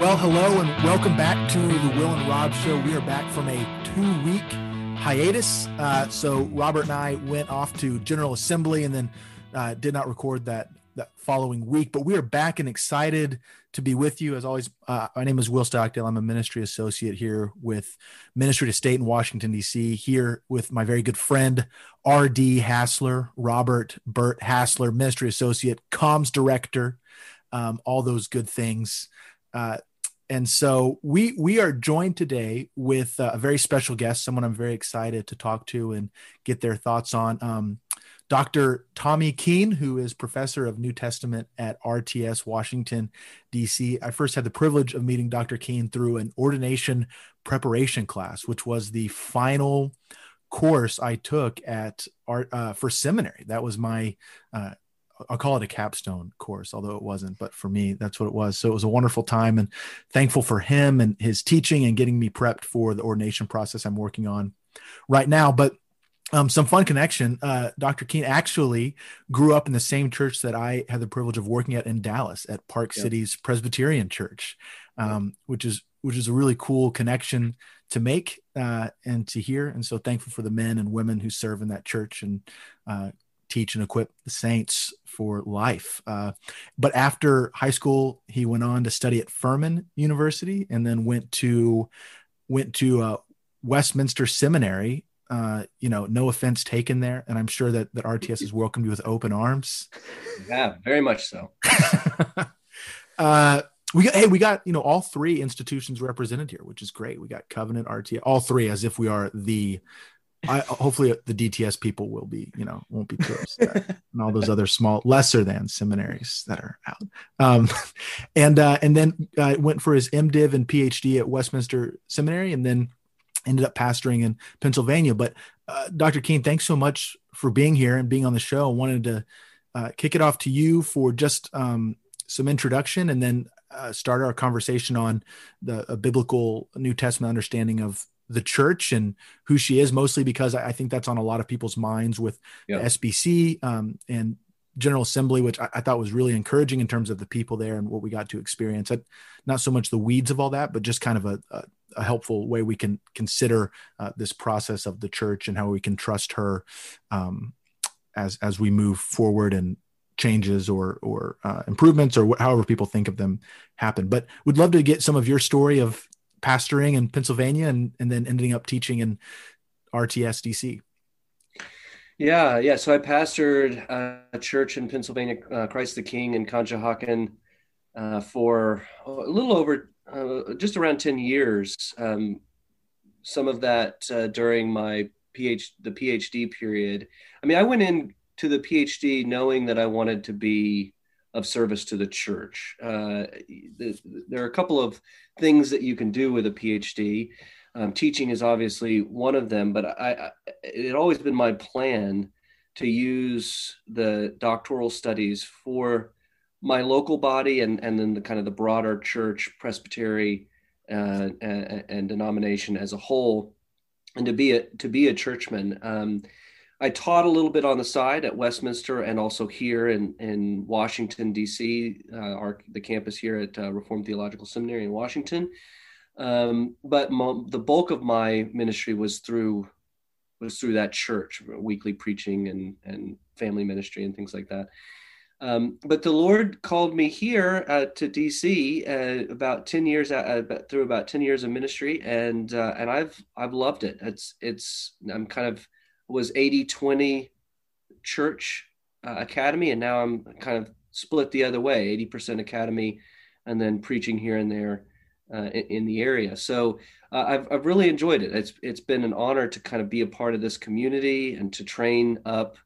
Well, hello and welcome back to the Will and Rob Show. We are back from a two week hiatus. Uh, so, Robert and I went off to General Assembly and then uh, did not record that that following week. But we are back and excited to be with you. As always, uh, my name is Will Stockdale. I'm a ministry associate here with Ministry to State in Washington, D.C., here with my very good friend, R.D. Hassler, Robert Burt Hassler, ministry associate, comms director, um, all those good things. Uh, and so we we are joined today with uh, a very special guest, someone I'm very excited to talk to and get their thoughts on. Um, Dr. Tommy Keene, who is professor of New Testament at RTS Washington, D.C. I first had the privilege of meeting Dr. Keene through an ordination preparation class, which was the final course I took at art uh, for seminary. That was my uh, I'll call it a capstone course, although it wasn't, but for me, that's what it was. So it was a wonderful time and thankful for him and his teaching and getting me prepped for the ordination process I'm working on right now. But um, some fun connection. Uh, Dr. Keene actually grew up in the same church that I had the privilege of working at in Dallas at Park yep. Cities Presbyterian Church, um, which is which is a really cool connection to make uh, and to hear. And so thankful for the men and women who serve in that church and uh, teach and equip the saints for life. Uh, but after high school, he went on to study at Furman University and then went to went to uh, Westminster Seminary. Uh, you know, no offense taken there, and I'm sure that that RTS has welcomed you with open arms. Yeah, very much so. uh, we got hey, we got you know all three institutions represented here, which is great. We got Covenant, RTS, all three, as if we are the I, hopefully the DTS people will be, you know, won't be too upset, and all those other small, lesser than seminaries that are out. Um, and uh, and then uh, went for his MDiv and PhD at Westminster Seminary, and then ended up pastoring in Pennsylvania. But uh, Dr. Keene, thanks so much for being here and being on the show. I wanted to uh, kick it off to you for just um, some introduction, and then uh, start our conversation on the biblical New Testament understanding of the church and who she is, mostly because I, think that's on a lot of people's minds with yeah. SBC um, and General Assembly, which I, I, thought was really encouraging in terms of the people there and what we got to experience. I, not so much the weeds of all that, but just kind of a, a, a helpful way we can consider uh, this process of the church and how we can trust her um, as as we move forward and changes or or uh, improvements or wh- however people think of them happen. But would love to get some of your story of pastoring in Pennsylvania and, and then ending up teaching in RTS DC. Yeah, yeah. So I pastored a church in Pennsylvania, uh, Christ the King in Conshohocken, uh, for a little over, uh, just around ten years. Um, some of that uh, during my PhD, the PhD period. I mean, I went in to the PhD knowing that I wanted to be of service to the church. Uh, there are a couple of things that you can do with a PhD. Um, teaching is obviously one of them, but I, I, it had always been my plan to use the doctoral studies for my local body and, and then the kind of the broader church, presbytery, uh, and, and, denomination as a whole, and to be a to be a churchman. Um, I taught a little bit on the side at Westminster and also here in, in Washington, D.C., uh, our, the campus here at uh, Reformed Theological Seminary in Washington. Um, but the bulk of my ministry was through was through that church, weekly preaching and, and family ministry and things like that. Um, but the Lord called me here uh, to DC uh, about ten years uh, through about ten years of ministry, and uh, and I've I've loved it. It's it's I'm kind of was 80 20 church uh, academy and now i'm kind of split the other way 80% academy and then preaching here and there uh, in, in, the area. So uh, I've, I've really enjoyed it. It's it's been an honor to kind of be a part of this community and to train up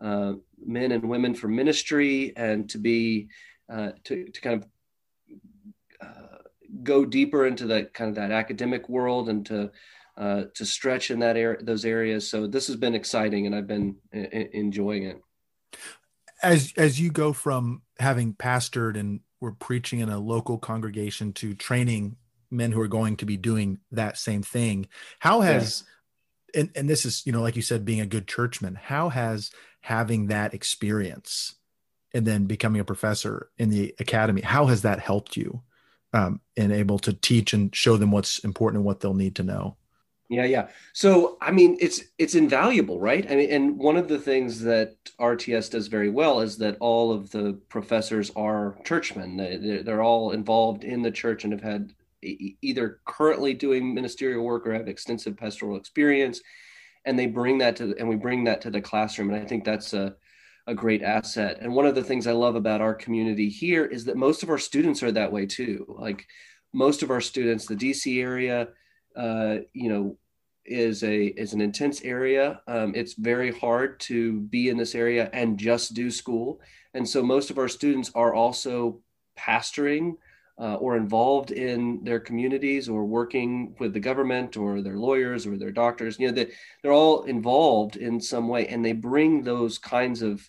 uh, men and women for ministry and to be uh, to, to kind of uh, go deeper into that kind of that academic world and to uh, to stretch in that area, those areas. So this has been exciting, and I've been I- enjoying it. As as you go from having pastored and we're preaching in a local congregation to training men who are going to be doing that same thing, how has yeah. and, and this is you know like you said being a good churchman, how has having that experience and then becoming a professor in the academy, how has that helped you um, and able to teach and show them what's important and what they'll need to know. Yeah, yeah. So, I mean, it's it's invaluable, right? I mean, and one of the things that RTS does very well is that all of the professors are churchmen. They, they're all involved in the church and have had either currently doing ministerial work or have extensive pastoral experience, and they bring that to and we bring that to the classroom. And I think that's a a great asset. And one of the things I love about our community here is that most of our students are that way too. Like most of our students, the DC area, uh, you know, is a is an intense area. Um, it's very hard to be in this area and just do school. And so most of our students are also pastoring uh, or involved in their communities or working with the government or their lawyers or their doctors. You know, they, they're all involved in some way, and they bring those kinds of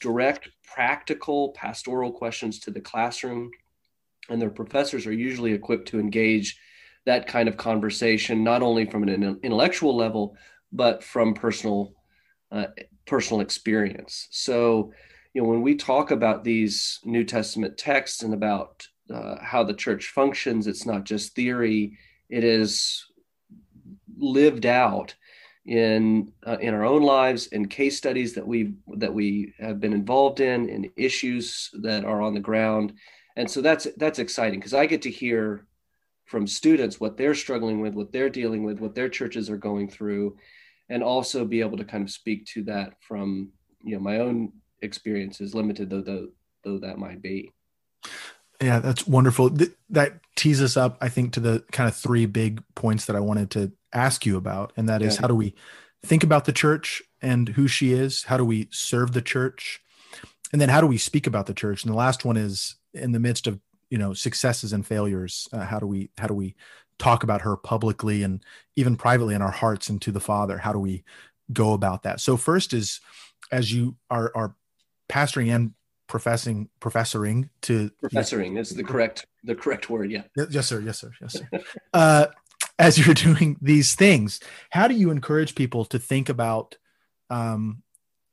direct, practical, pastoral questions to the classroom. And their professors are usually equipped to engage that kind of conversation, not only from an intellectual level, but from personal uh, personal experience. So, you know, when we talk about these New Testament texts and about uh, how the church functions, it's not just theory; it is lived out in uh, in our own lives, in case studies that we that we have been involved in, in issues that are on the ground, and so that's that's exciting because I get to hear from students what they're struggling with, what they're dealing with, what their churches are going through, and also be able to kind of speak to that from you know my own experiences, limited though though, though that might be. Yeah, that's wonderful. that tees us up, I think, to the kind of three big points that I wanted to ask you about, and that is yeah. how do we think about the church and who she is? How do we serve the church? And then how do we speak about the church? And the last one is in the midst of you know successes and failures uh, how do we how do we talk about her publicly and even privately in our hearts and to the father? How do we go about that? So first is as you are are pastoring and professing professoring to professoring is the correct the correct word yeah. Yes sir yes sir yes sir. Uh, as you're doing these things how do you encourage people to think about um,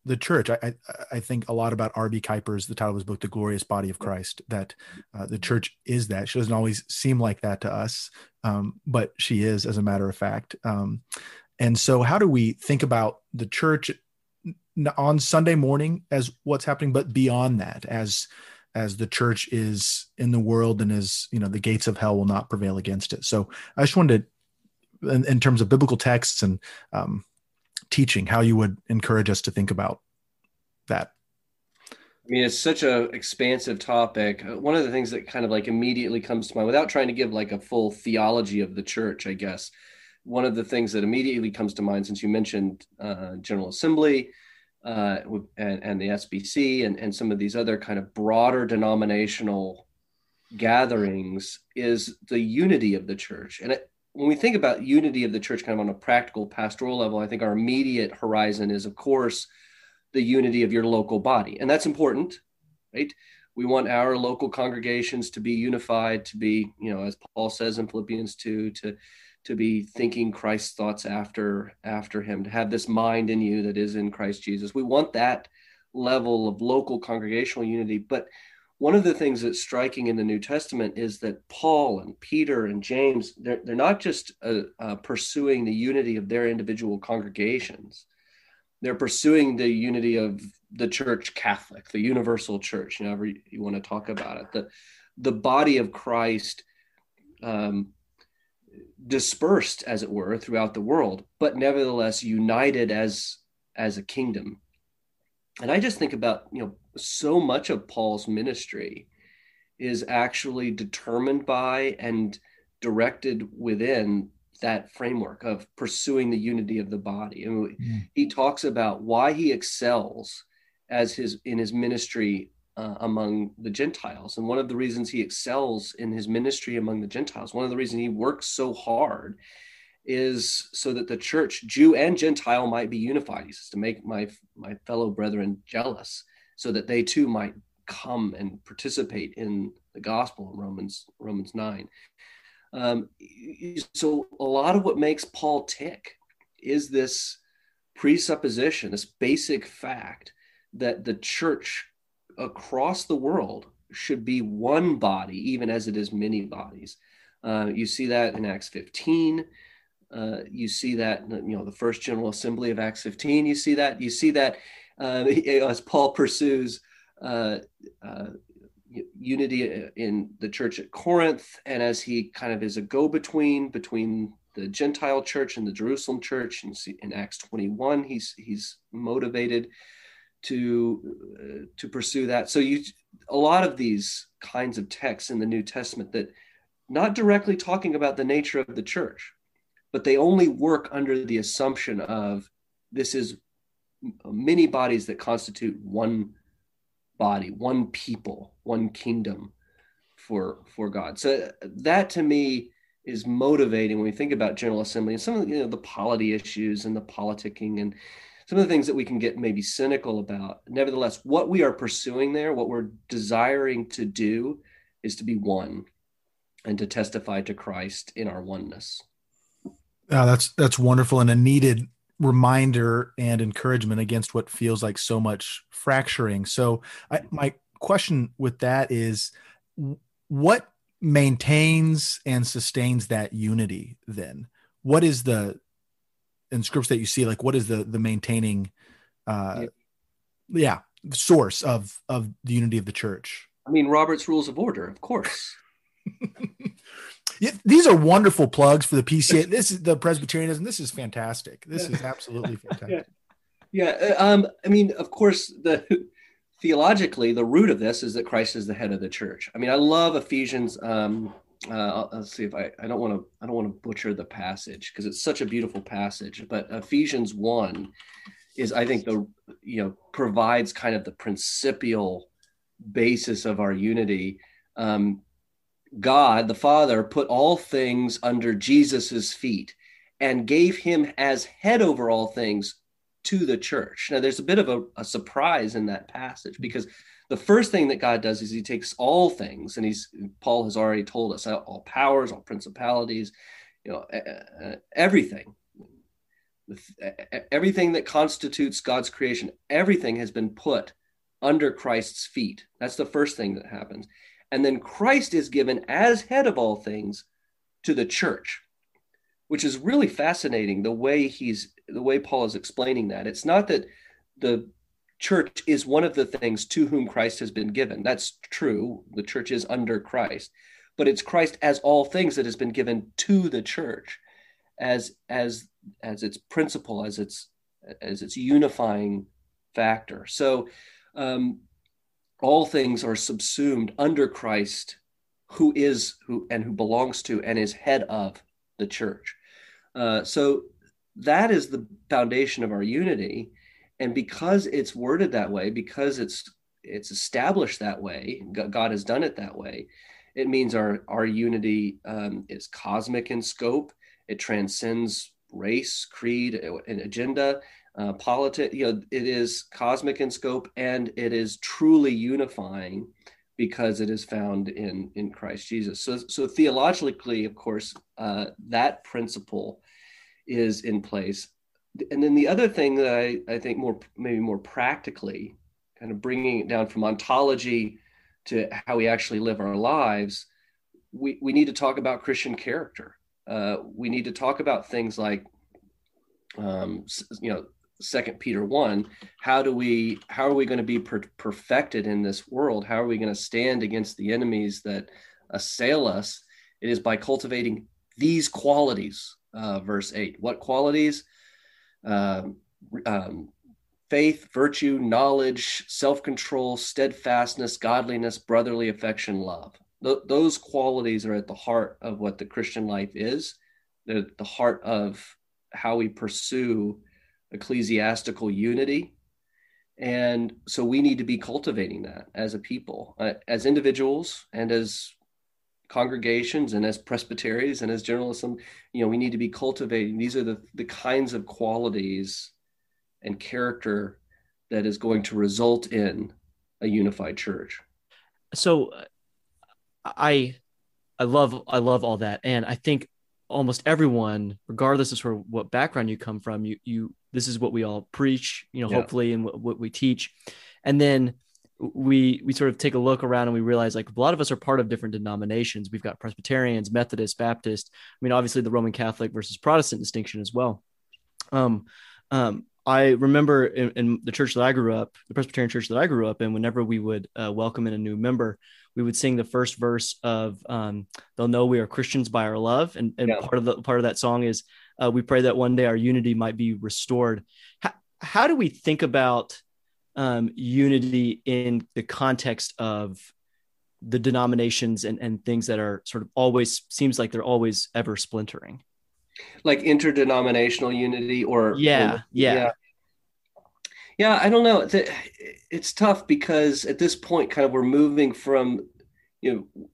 the church. I, I, I think a lot about R.B. Kuiper's the title of his book, "The Glorious Body of Christ." That uh, the church is that. She doesn't always seem like that to us, um, but she is, as a matter of fact. Um, and so, how do we think about the church on Sunday morning as what's happening, but beyond that, as as the church is in the world and as you know the gates of hell will not prevail against it. So, I just wanted to, in, in terms of biblical texts and um, teaching, how you would encourage us to think about that. I mean, it's such a expansive topic. One of the things that kind of like immediately comes to mind, without trying to give like a full theology of the church, I guess, one of the things that immediately comes to mind, since you mentioned uh, General Assembly uh, and, and the SBC and, and some of these other kind of broader denominational gatherings, is the unity of the church. And it, when we think about unity of the church kind of on a practical pastoral level, I think our immediate horizon is, of course, the unity of your local body. And that's important, right? We want our local congregations to be unified, to be, you know, as Paul says in Philippians 2, to to be thinking Christ's thoughts after after him, to have this mind in you that is in Christ Jesus. We want that level of local congregational unity, but one of the things that's striking in the New Testament is that Paul and Peter and James, they're, they're not just uh, uh, pursuing the unity of their individual congregations, they're pursuing the unity of the church Catholic, the universal church, however you, you want to talk about it, the, the body of Christ um, dispersed, as it were, throughout the world, but nevertheless united as, as a kingdom. And I just think about, you know, so much of Paul's ministry is actually determined by and directed within that framework of pursuing the unity of the body. And mm. he talks about why he excels as his in his ministry uh, among the Gentiles. And one of the reasons he excels in his ministry among the Gentiles, one of the reasons he works so hard is so that the church, Jew and Gentile, might be unified. He says to make my my fellow brethren jealous so that they too might come and participate in the gospel in Romans Romans 9. Um, so a lot of what makes Paul tick is this presupposition, this basic fact that the church across the world should be one body, even as it is many bodies. Uh, you see that in Acts 15. Uh, you see that, you know, the first General Assembly of Acts 15. You see that. You see that uh, as Paul pursues uh, uh, unity in the church at Corinth, and as he kind of is a go-between between the Gentile church and the Jerusalem church. And in Acts 21, he's he's motivated to uh, to pursue that. So you a lot of these kinds of texts in the New Testament that not directly talking about the nature of the church, but they only work under the assumption of this is many bodies that constitute one body, one people, one kingdom for for God. So that to me is motivating when we think about General Assembly and some of the, you know, the polity issues and the politicking and some of the things that we can get maybe cynical about. Nevertheless, what we are pursuing there, what we're desiring to do, is to be one and to testify to Christ in our oneness. Yeah, that's that's wonderful and a needed reminder and encouragement against what feels like so much fracturing. So, I, my question with that is, what maintains and sustains that unity? Then, what is the in scripts that you see? Like, what is the the maintaining, uh, yeah, source of of the unity of the church? I mean, Robert's Rules of Order, of course. These are wonderful plugs for the PCA. This is the Presbyterianism. This is fantastic. This is absolutely fantastic. Yeah, yeah. Uh, um, I mean, of course, the theologically, the root of this is that Christ is the head of the church. I mean, I love Ephesians. Um, uh, let's see if I I don't want to I don't want to butcher the passage because it's such a beautiful passage. But Ephesians one is I think the you know provides kind of the principial basis of our unity. Um, God the Father put all things under Jesus's feet and gave him as head over all things to the church. Now, there's a bit of a, a, surprise in that passage because the first thing that God does is he takes all things, and he's Paul has already told us all powers, all principalities, you know, everything, everything that constitutes God's creation, everything has been put under Christ's feet. That's the first thing that happens. And then Christ is given as head of all things to the church, which is really fascinating the way he's the way Paul is explaining that. It's not that the church is one of the things to whom Christ has been given. That's true. The church is under Christ, but it's Christ as all things that has been given to the church as as as its principle, as its as its unifying factor. So um, all things are subsumed under Christ, who is who and who belongs to and is head of the church. Uh, so that is the foundation of our unity, and because it's worded that way, because it's it's established that way, God has done it that way. It means our our unity um, is cosmic in scope. It transcends race, creed, and agenda uh. You know, it is cosmic in scope and it is truly unifying because it is found in in Christ Jesus. So, so theologically, of course, uh, that principle is in place. And then the other thing that I, I think more maybe more practically, kind of bringing it down from ontology to how we actually live our lives, we, we need to talk about Christian character. Uh, we need to talk about things like, um, you know, second peter 1 how do we how are we going to be per- perfected in this world? How are we going to stand against the enemies that assail us? It is by cultivating these qualities uh, verse 8 what qualities? Um, um, faith virtue knowledge self-control steadfastness godliness brotherly affection love. Th- those qualities are at the heart of what the christian life is. They're at the heart of how we pursue ecclesiastical unity. And so we need to be cultivating that as a people, uh, as individuals, and as congregations, and as presbyteries, and as journalism. You know, we need to be cultivating. These are the, the kinds of qualities and character that is going to result in a unified church. So, uh, I, I love I love all that, and I think almost everyone, regardless of sort of what background you come from, you you this is what we all preach, you know, yeah. hopefully, and what, what we teach. And then we we sort of take a look around and we realize like a lot of us are part of different denominations. We've got Presbyterians, Methodists, Baptist. I mean, obviously the Roman Catholic versus Protestant distinction as well. Um, um, I remember in, in, the church that I grew up, the Presbyterian church that I grew up in, whenever we would uh, welcome in a new member, we would sing the first verse of um, "They'll know we are Christians by our love," and, and yeah. part of the part of that song is uh, we pray that one day our unity might be restored. How, how do we think about um, unity in the context of the denominations and, and things that are sort of always seems like they're always ever splintering? like interdenominational unity or yeah, or, yeah yeah yeah i don't know it's tough because at this point kind of we're moving from you know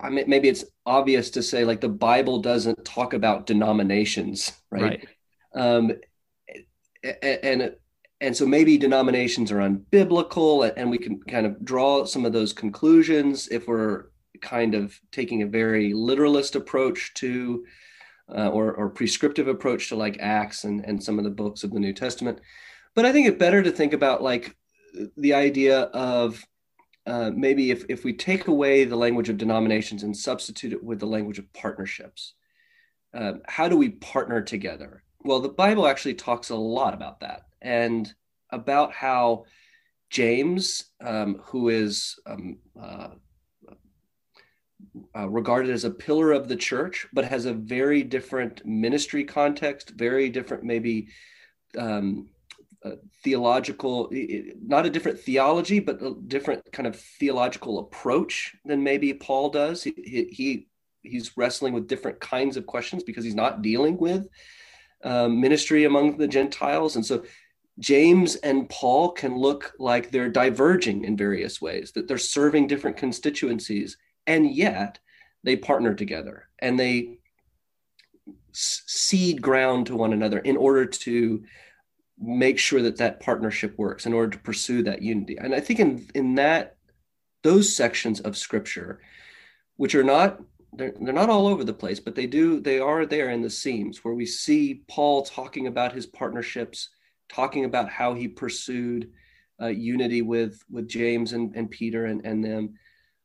I mean, maybe it's obvious to say like the Bible doesn't talk about denominations, right? right. Um, and and so maybe denominations are unbiblical, and we can kind of draw some of those conclusions if we're kind of taking a very literalist approach to uh, or, or prescriptive approach to like Acts and, and some of the books of the New Testament. But I think it's better to think about like the idea of uh, maybe if, if we take away the language of denominations and substitute it with the language of partnerships, uh, how do we partner together? Well, the Bible actually talks a lot about that and about how James, um, who is um, uh, uh, regarded as a pillar of the church, but has a very different ministry context, very different, maybe um, uh, theological, not a different theology, but a different kind of theological approach than maybe Paul does. He, he he's wrestling with different kinds of questions because he's not dealing with um, ministry among the Gentiles, and so James and Paul can look like they're diverging in various ways, that they're serving different constituencies and yet they partner together and they cede ground to one another in order to make sure that that partnership works in order to pursue that unity and i think in in that those sections of scripture which are not they're, they're not all over the place but they do they are there in the seams where we see paul talking about his partnerships talking about how he pursued uh, unity with with james and, and peter and, and them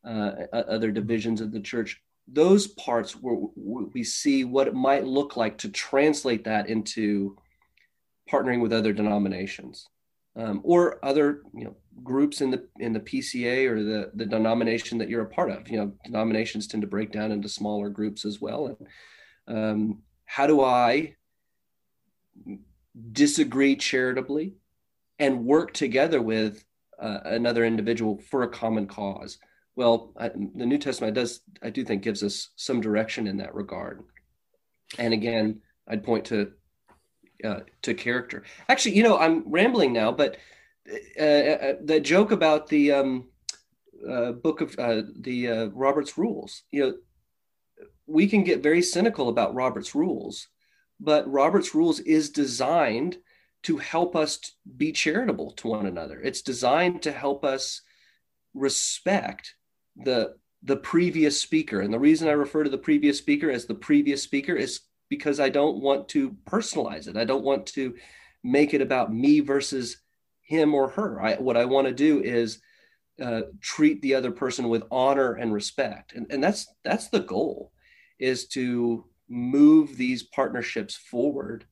uh, other divisions of the church. Those parts where we see what it might look like to translate that into partnering with other denominations um, or other you know groups in the in the PCA or the the denomination that you're a part of. You know, denominations tend to break down into smaller groups as well. And um, how do I disagree charitably and work together with uh, another individual for a common cause? well I, the new testament does i do think gives us some direction in that regard and again i'd point to uh, to character actually you know i'm rambling now but uh, uh, the joke about the um, uh, book of uh, the uh, robert's rules you know we can get very cynical about robert's rules but robert's rules is designed to help us be charitable to one another it's designed to help us respect the the previous speaker. And the reason I refer to the previous speaker as the previous speaker is because I don't want to personalize it. I don't want to make it about me versus him or her. I, what I want to do is uh, treat the other person with honor and respect, and, and that's that's the goal, is to move these partnerships forward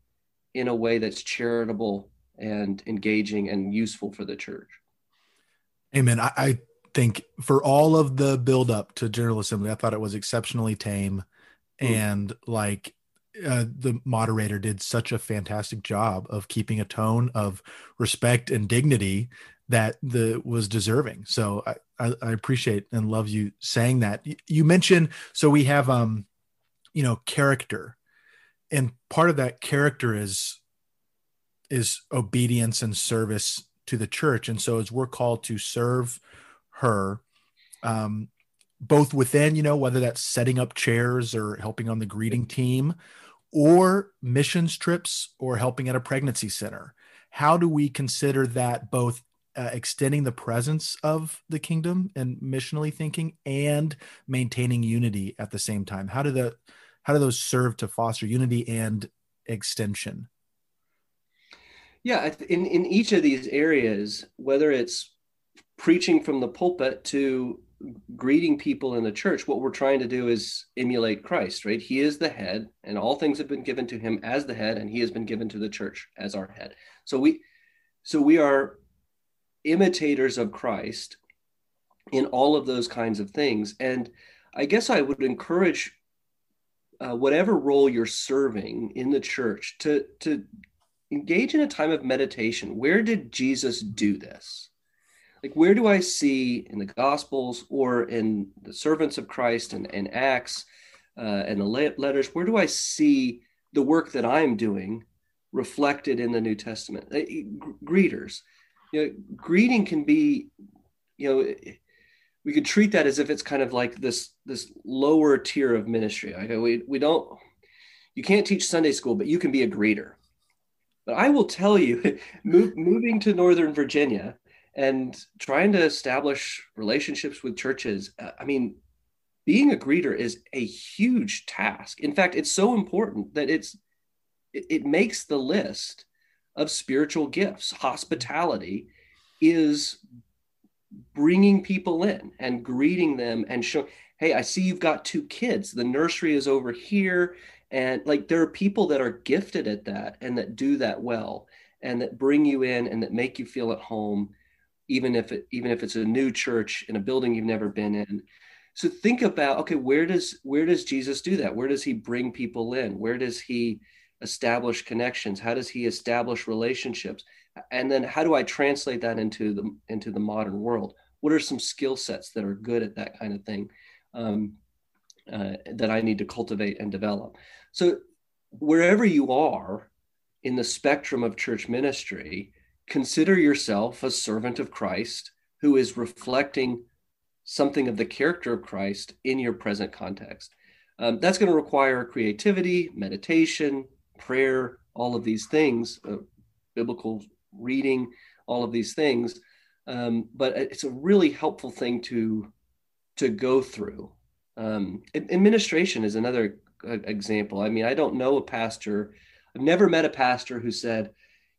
in a way that's charitable and engaging and useful for the church. Amen. I, I think for all of the build up to General Assembly, I thought it was exceptionally tame, mm. and like uh, the moderator did such a fantastic job of keeping a tone of respect and dignity that the was deserving. So I, I, I appreciate and love you saying that. You mentioned so we have um, you know, character, and part of that character is is obedience and service to the church. And so as we're called to serve her um, both within you know whether that's setting up chairs or helping on the greeting team or missions trips or helping at a pregnancy center. How do we consider that both uh, extending the presence of the kingdom and missionally thinking and maintaining unity at the same time? How do the how do those serve to foster unity and extension? Yeah in, in each of these areas whether it's preaching from the pulpit to greeting people in the church, what we're trying to do is emulate Christ, right? He is the head, and all things have been given to him as the head, and he has been given to the church as our head. So we so we are imitators of Christ in all of those kinds of things. And I guess I would encourage uh, whatever role you're serving in the church to to engage in a time of meditation. Where did Jesus do this? Like where do i see in the gospels or in the servants of christ and, and acts uh, and the letters where do i see the work that i'm doing reflected in the new testament? Uh, greeters. You know greeting can be you know we could treat that as if it's kind of like this this lower tier of ministry. Like we, we don't you can't teach sunday school but you can be a greeter. But i will tell you move, moving to northern virginia and trying to establish relationships with churches. Uh, I mean, being a greeter is a huge task. In fact, it's so important that it's it, it makes the list of spiritual gifts. Hospitality is bringing people in and greeting them and showing, hey, I see you've got two kids. The nursery is over here. And like there are people that are gifted at that and that do that well and that bring you in and that make you feel at home even if it even if it's a new church in a building you've never been in. So think about okay where does where does jesus do that? Where does he bring people in? Where does he establish connections? How does he establish relationships? And then how do i translate that into the into the modern world? What are some skill sets that are good at that kind of thing um, uh, that i need to cultivate and develop? So wherever you are in the spectrum of church ministry consider yourself a servant of Christ who is reflecting something of the character of Christ in your present context. Um, that's going to require creativity, meditation, prayer, all of these things, uh, biblical reading, all of these things. Um, but it's a really helpful thing to to go through. Um, administration is another uh, example. I mean, I don't know a pastor. I've never met a pastor who said,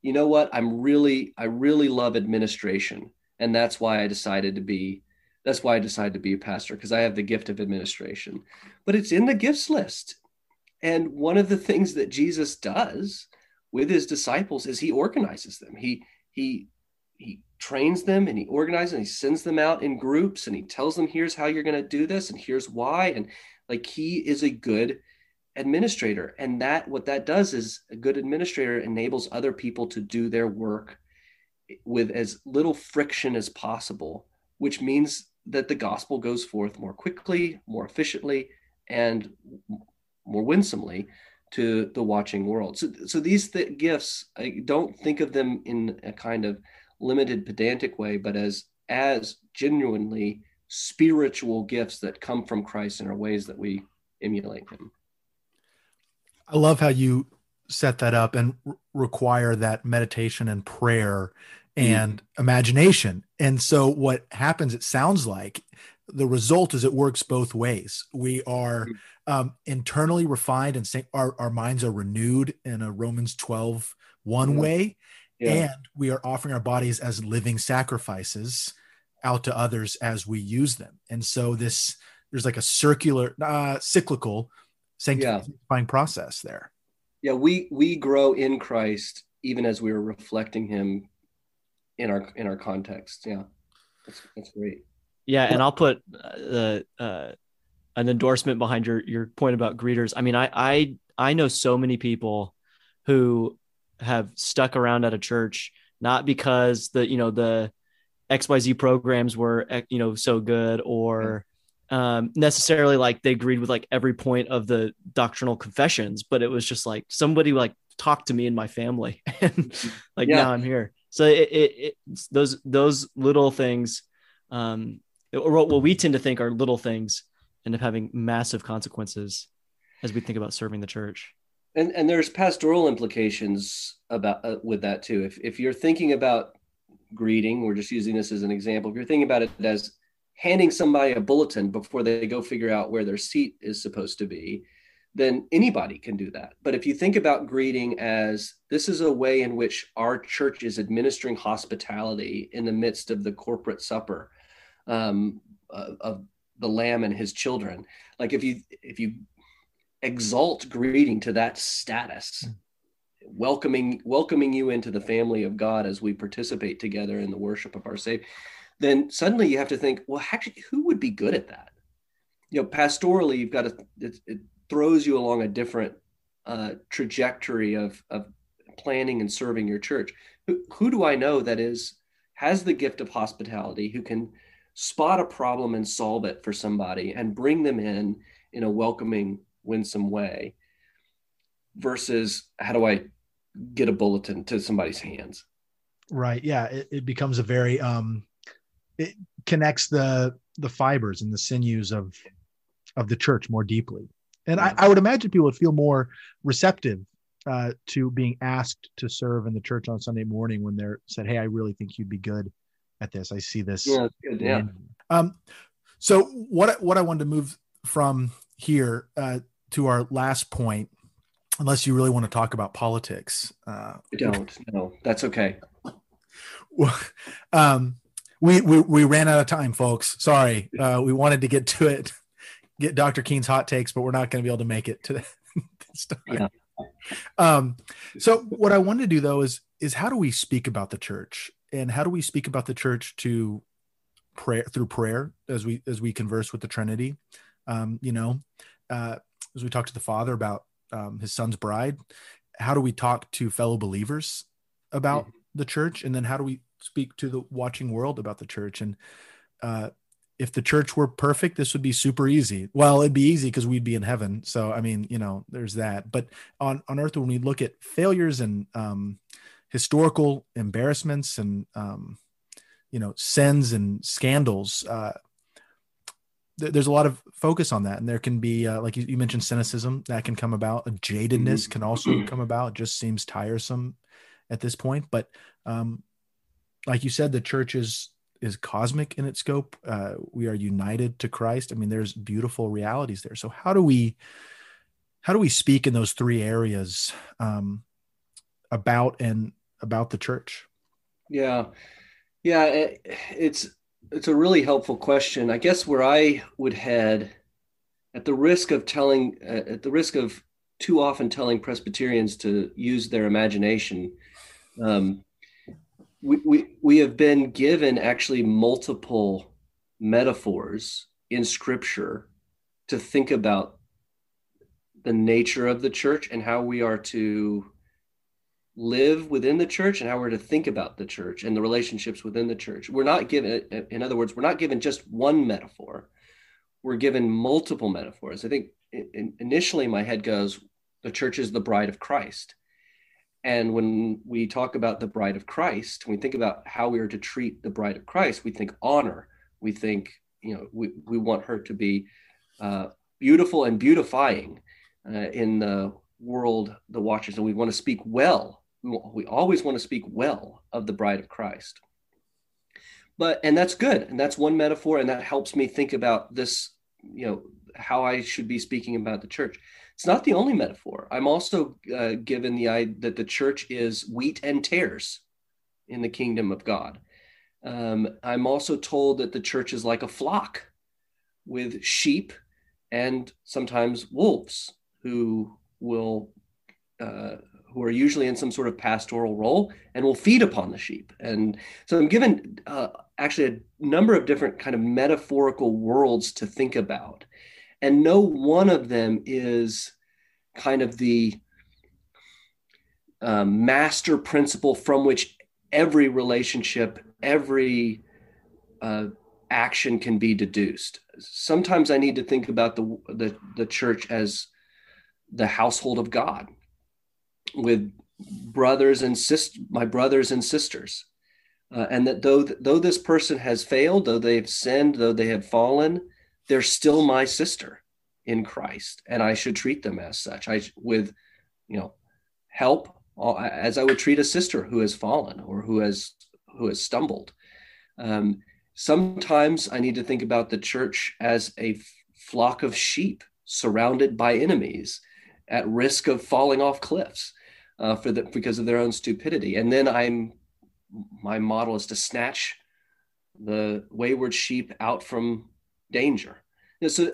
you know what? I'm really i really love administration. And that's why i decided to be that's why i decided to be a pastor because i have the gift of administration. But it's in the gifts list. And one of the things that jesus does with his disciples is he organizes them. He he he trains them and he organizes and he sends them out in groups and he tells them here's how you're going to do this and here's why. And like he is a good administrator. And that what that does is a good administrator enables other people to do their work with as little friction as possible which means that the gospel goes forth more quickly more efficiently and more winsomely to the watching world. So, so these th- gifts i don't think of them in a kind of limited pedantic way but as as genuinely spiritual gifts that come from christ and are ways that we emulate him I love how you set that up and r- require that meditation and prayer and mm. imagination. And so what happens, it sounds like the result is it works both ways. We are mm. um, internally refined and say our, our minds are renewed in a Romans 12 one yeah. way. Yeah. And we are offering our bodies as living sacrifices out to others as we use them. And so this, there's like a circular, uh, cyclical sanctifying yeah. process there. Yeah, we we grow in Christ even as we are reflecting Him in our in our context. Yeah, that's that's great. Yeah, and I'll put uh, uh, an endorsement behind your your point about greeters. I mean, I I I know so many people who have stuck around at a church not because the you know the XYZ programs were you know so good or um, necessarily like they agreed with like every point of the doctrinal confessions, but it was just like somebody like talked to me and my family, and like yeah. now I'm here. So it, it, it those those little things, um, or what we tend to think are little things, end up having massive consequences as we think about serving the church. And and there's pastoral implications about uh, with that too. If if you're thinking about greeting, we're just using this as an example. If you're thinking about it as handing somebody a bulletin before they go figure out where their seat is supposed to be then anybody can do that. But if you think about greeting as this is a way in which our church is administering hospitality in the midst of the corporate supper um, of the Lamb and His children, like if you if you exalt greeting to that status, welcoming welcoming you into the family of God as we participate together in the worship of our Savior, then suddenly you have to think, well, actually, who would be good at that? You know, pastorally, you've got to it, it throws you along a different uh, trajectory of of planning and serving your church. Who, who do I know that is has the gift of hospitality who can spot a problem and solve it for somebody and bring them in in a welcoming, winsome way versus how do I get a bulletin to somebody's hands? Right. Yeah. It, it becomes a very, um, it connects the, the fibers and the sinews of, of the church more deeply. And I, I would imagine people would feel more receptive uh, to being asked to serve in the church on Sunday morning when they're said, Hey, I really think you'd be good at this. I see this. Yeah. Good, yeah. Um, so what, what I wanted to move from here uh, to our last point unless you really want to talk about politics. Uh, I don't. No, that's okay. um, we, we we ran out of time, folks. Sorry. Uh, we wanted to get to it, get Dr. Keene's hot takes, but we're not going to be able to make it to this time. Yeah. Um, so what I wanted to do though is is how do we speak about the church and how do we speak about the church to prayer through prayer as we as we converse with the Trinity. Um, you know, uh, as we talk to the Father about um, his son's bride how do we talk to fellow believers about mm-hmm. The church and then how do we speak to the watching world about the church? And uh, if the church were perfect this would be super easy. Well it'd be easy because we'd be in heaven. So i mean you know there's that. But on on earth when we look at failures and um, historical embarrassments and um, you know sins and scandals uh, there's a lot of focus on that. And there can be uh, like you, you, mentioned cynicism that can come about. A jadedness mm-hmm. can also come about. It just seems tiresome at this point but um, like you said the church is is cosmic in its scope. Uh, we are united to christ. I mean there's beautiful realities there. So how do we how do we speak in those three areas um, about and about the church? Yeah. Yeah it, it's it's a really helpful question. I guess where I would head, at the risk of telling, uh, at the risk of too often telling Presbyterians to use their imagination, um, we, we, we have been given actually multiple metaphors in Scripture to think about the nature of the church and how we are to live within the church and how we're to think about the church and the relationships within the church. We're not given, in other words, we're not given just one metaphor. We're given multiple metaphors. I think initially my head goes, the church is the bride of Christ. And when we talk about the bride of Christ, when we think about how we are to treat the bride of Christ, we think honor. We think, you know, we, we want her to be uh, beautiful and beautifying uh, in the world, the watchers, and we want to speak well we, we always want to speak well of the bride of Christ. But, and that's good. And that's one metaphor. And that helps me think about this, you know, how I should be speaking about the church. It's not the only metaphor. I'm also uh, given the idea that the church is wheat and tares in the kingdom of God. Um, I'm also told that the church is like a flock with sheep and sometimes wolves who will uh, who are usually in some sort of pastoral role and will feed upon the sheep. And so I'm given uh, actually a number of different kind of metaphorical worlds to think about. And no one of them is kind of the uh, master principle from which every relationship, every uh, action can be deduced. Sometimes I need to think about the, the, the church as the household of God with brothers and sis- my brothers and sisters. Uh, and that though though this person has failed, though they've sinned, though they have fallen, they're still my sister in Christ, and I should treat them as such. I with you know help uh, as I would treat a sister who has fallen or who has who has stumbled. Um, sometimes I need to think about the church as a flock of sheep surrounded by enemies at risk of falling off cliffs uh, for the, because of their own stupidity. And then I'm my model is to snatch the wayward sheep out from danger. Know, so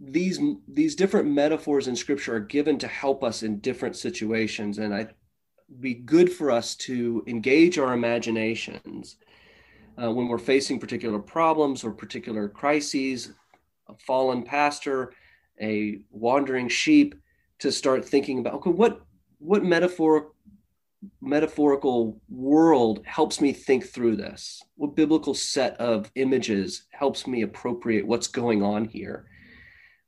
these these different metaphors in scripture are given to help us in different situations and I'd be good for us to engage our imaginations uh, when we're facing particular problems or particular crises a fallen pastor a wandering sheep to start thinking about okay what what metaphor metaphorical world helps me think through this. What biblical set of images helps me appropriate what's going on here?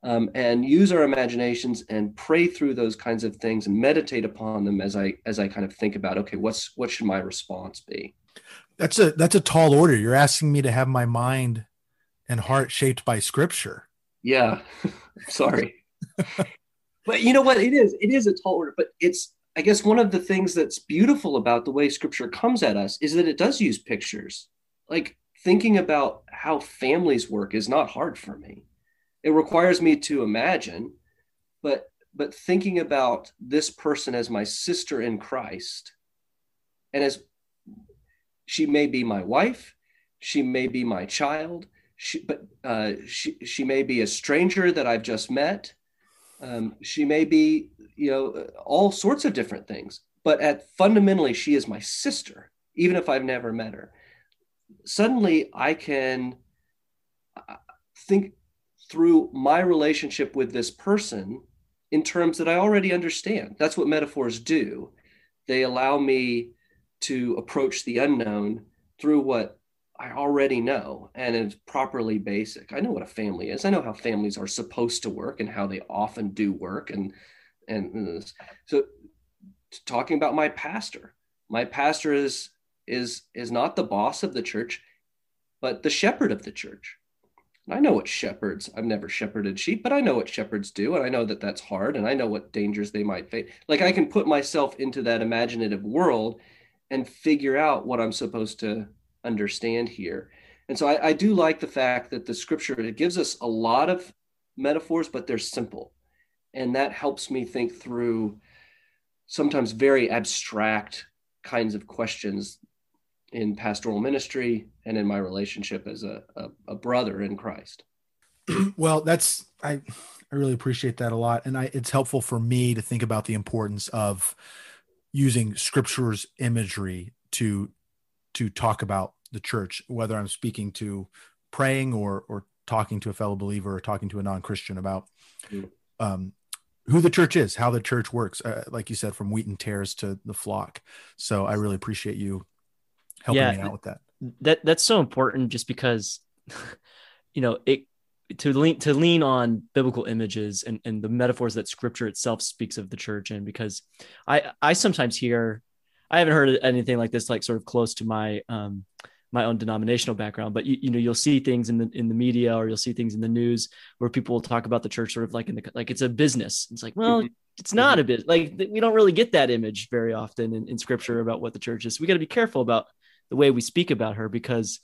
Um, and use our imaginations and pray through those kinds of things and meditate upon them as I as I kind of think about okay what's what should my response be? That's a that's a tall order. You're asking me to have my mind and heart shaped by scripture. Yeah. Sorry. But you know what? It is it is a tall order but it's i guess one of the things that's beautiful about the way scripture comes at us is that it does use pictures. Like thinking about how families work is not hard for me. It requires me to imagine but but thinking about this person as my sister in christ and as she may be my wife she may be my child she, but uh, she, she may be a stranger that i've just met um, she may be you know all sorts of different things but at fundamentally she is my sister even if i've never met her suddenly i can uh, think through my relationship with this person in terms that I already understand. That's what metaphors do. They allow me to approach the unknown through what I already know and it's properly basic. I know what a family is. I know how families are supposed to work and how they often do work. And and so talking about my pastor, my pastor is is is not the boss of the church, but the shepherd of the church. I know what shepherds, I've never shepherded sheep, but I know what shepherds do. And I know that that's hard. And I know what dangers they might face. Like I can put myself into that imaginative world and figure out what I'm supposed to understand here. And so I, I do like the fact that the scripture, it gives us a lot of metaphors, but they're simple. And that helps me think through sometimes very abstract kinds of questions in pastoral ministry and in my relationship as a, a, a brother in Christ. well, that's I I really appreciate that a lot, and I it's helpful for me to think about the importance of using scripture's imagery to to talk about the church, whether I'm speaking to praying or or talking to a fellow believer or talking to a non-Christian about um, who the church is, how the church works. Uh, like you said, from wheat and tares to the flock. So I really appreciate you helping yeah, me out with that. That that's so important just because you know it to lean to lean on biblical images and, and the metaphors that scripture itself speaks of the church and because I I sometimes hear I haven't heard anything like this like sort of close to my um my own denominational background but you, you know you'll see things in the in the media or you'll see things in the news where people will talk about the church sort of like in the like it's a business. It's like well mm-hmm. it's not a bit like we don't really get that image very often in, in scripture about what the church is. We got to be careful about the way we speak about her because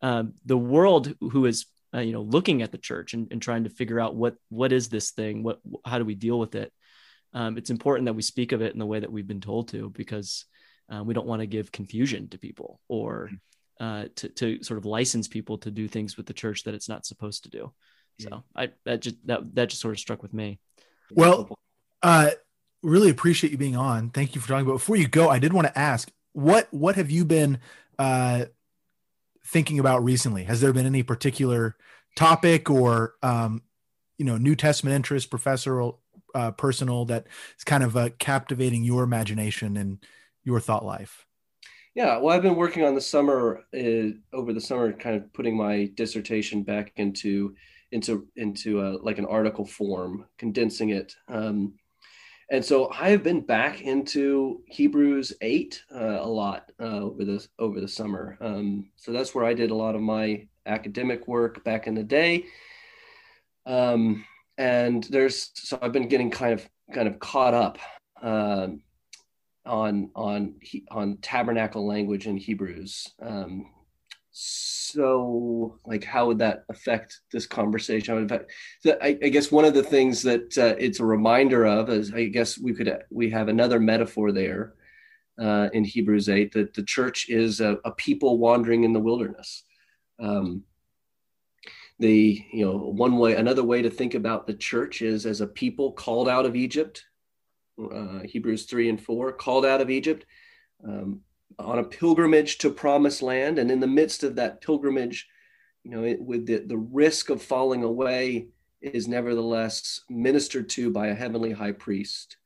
um, the world who is uh, you know looking at the church and, and, trying to figure out what what is this thing? What how do we deal with it? Um, it's important that we speak of it in the way that we've been told to because uh, we don't want to give confusion to people or mm-hmm. uh, to, to sort of license people to do things with the church that it's not supposed to do. So i that just that, that just sort of struck with me. Well uh really appreciate you being on. Thank you for talking But before you go i did want to ask what what have you been uh, thinking about recently? Has there been any particular topic or um, you know New Testament interest, professorial, uh, personal that is kind of uh, captivating your imagination and your thought life? Yeah, well, I've been working on the summer uh, over the summer, kind of putting my dissertation back into into into a, like an article form, condensing it. Um, and so I have been back into Hebrews eight uh, a lot uh, over the over the summer. Um, so that's where I did a lot of my academic work back in the day. Um, and there's so I've been getting kind of kind of caught up um, on on on tabernacle language in Hebrews. Um, so like how would that affect this conversation in fact I, I guess one of the things that uh, it's a reminder of is i guess we could we have another metaphor there uh, in hebrews 8 that the church is a, a people wandering in the wilderness um, the you know one way another way to think about the church is as a people called out of egypt uh, hebrews 3 and 4 called out of egypt um, on a pilgrimage to promised land. And in the midst of that pilgrimage you know it, with the, the risk of falling away is nevertheless ministered to by a heavenly high priest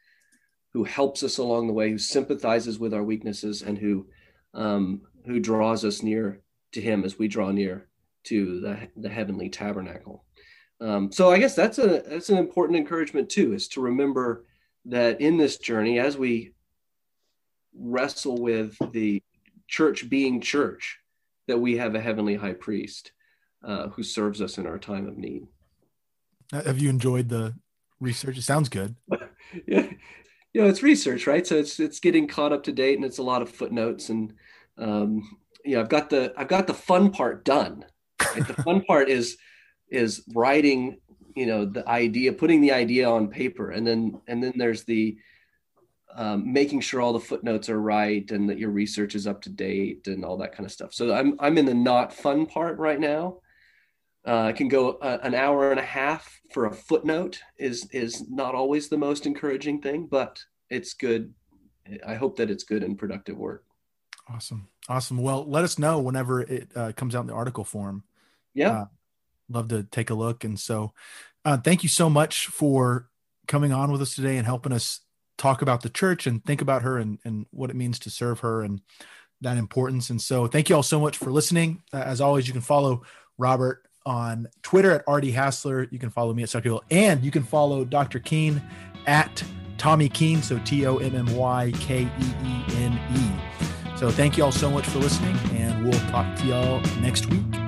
who helps us along the way who sympathizes with our weaknesses and who um, who draws us near to him as we draw near to the, the heavenly tabernacle. Um, so i guess that's a that's an important encouragement too is to remember that in this journey as we wrestle with the church being church that we have a heavenly high priest uh, who serves us in our time of need. Uh, have you enjoyed the research? It sounds good. yeah, you know, it's research, right? So it's it's getting caught up to date, and it's a lot of footnotes, and um, you know, I've got the I've got the fun part done. Right? the fun part is is writing, you know, the idea, putting the idea on paper, and then and then there's the um, making sure all the footnotes are right and that your research is up to date and all that kind of stuff. So I'm I'm in the not fun part right now. Uh, I can go a, an hour and a half for a footnote is is not always the most encouraging thing, but it's good. I hope that it's good and productive work. Awesome, awesome. Well, let us know whenever it uh, comes out in the article form. Yeah, uh, love to take a look. And so, uh, thank you so much for coming on with us today and helping us talk about the church and think about her and, and what it means to serve her and that importance. And so thank you all so much for listening. Uh, as always, you can follow Robert on Twitter at RD Hassler. You can follow me at Suckill and you can follow Dr. Keene at Tommy Keene. So T O M M Y K E E N E. So thank you all so much for listening and we'll talk to y'all next week.